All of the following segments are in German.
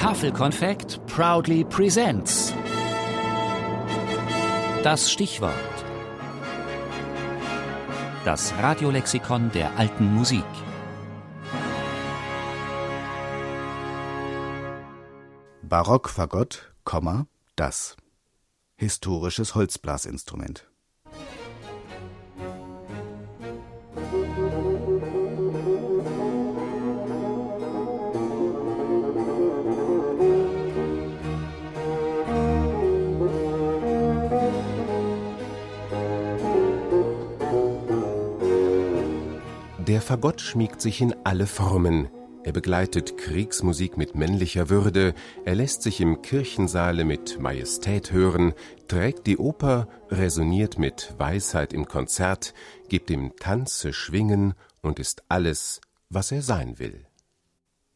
Tafelkonfekt proudly presents. Das Stichwort. Das Radiolexikon der alten Musik. Barockfagott, das. Historisches Holzblasinstrument. Der Fagott schmiegt sich in alle Formen. Er begleitet Kriegsmusik mit männlicher Würde, er lässt sich im Kirchensaale mit Majestät hören, trägt die Oper, resoniert mit Weisheit im Konzert, gibt im Tanze Schwingen und ist alles, was er sein will.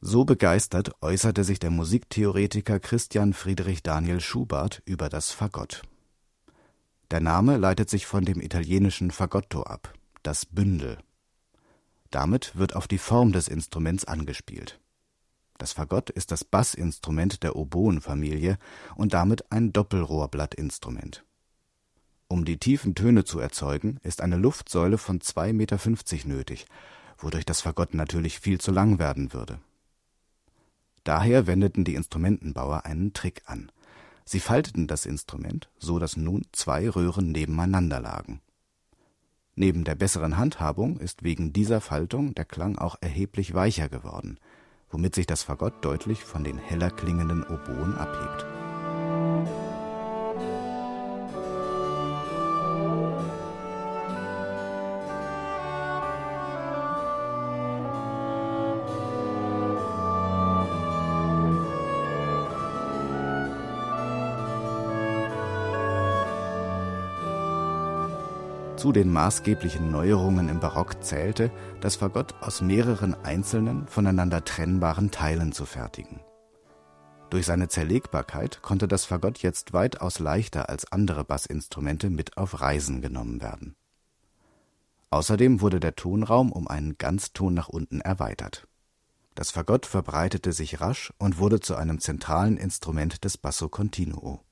So begeistert äußerte sich der Musiktheoretiker Christian Friedrich Daniel Schubart über das Fagott. Der Name leitet sich von dem italienischen Fagotto ab, das Bündel. Damit wird auf die Form des Instruments angespielt. Das Fagott ist das Bassinstrument der Oboenfamilie und damit ein Doppelrohrblattinstrument. Um die tiefen Töne zu erzeugen, ist eine Luftsäule von 2,50 Meter nötig, wodurch das Fagott natürlich viel zu lang werden würde. Daher wendeten die Instrumentenbauer einen Trick an. Sie falteten das Instrument, so dass nun zwei Röhren nebeneinander lagen Neben der besseren Handhabung ist wegen dieser Faltung der Klang auch erheblich weicher geworden, womit sich das Fagott deutlich von den heller klingenden Oboen abhebt Zu den maßgeblichen Neuerungen im Barock zählte, das Fagott aus mehreren einzelnen, voneinander trennbaren Teilen zu fertigen. Durch seine Zerlegbarkeit konnte das Fagott jetzt weitaus leichter als andere Bassinstrumente mit auf Reisen genommen werden. Außerdem wurde der Tonraum um einen Ganzton nach unten erweitert. Das Fagott verbreitete sich rasch und wurde zu einem zentralen Instrument des Basso continuo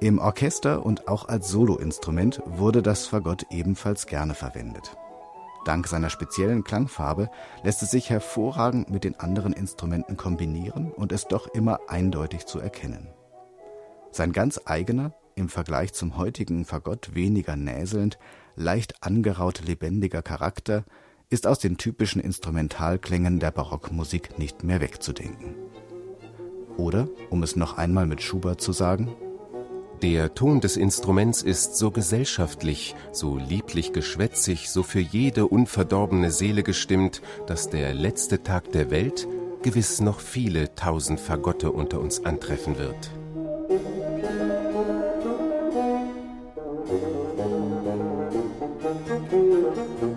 Im Orchester und auch als Soloinstrument wurde das Fagott ebenfalls gerne verwendet. Dank seiner speziellen Klangfarbe lässt es sich hervorragend mit den anderen Instrumenten kombinieren und ist doch immer eindeutig zu erkennen. Sein ganz eigener, im Vergleich zum heutigen Fagott weniger näselnd, leicht angeraut lebendiger Charakter ist aus den typischen Instrumentalklängen der Barockmusik nicht mehr wegzudenken. Oder, um es noch einmal mit Schubert zu sagen, der Ton des Instruments ist so gesellschaftlich, so lieblich geschwätzig, so für jede unverdorbene Seele gestimmt, dass der letzte Tag der Welt gewiss noch viele tausend Fagotte unter uns antreffen wird. Musik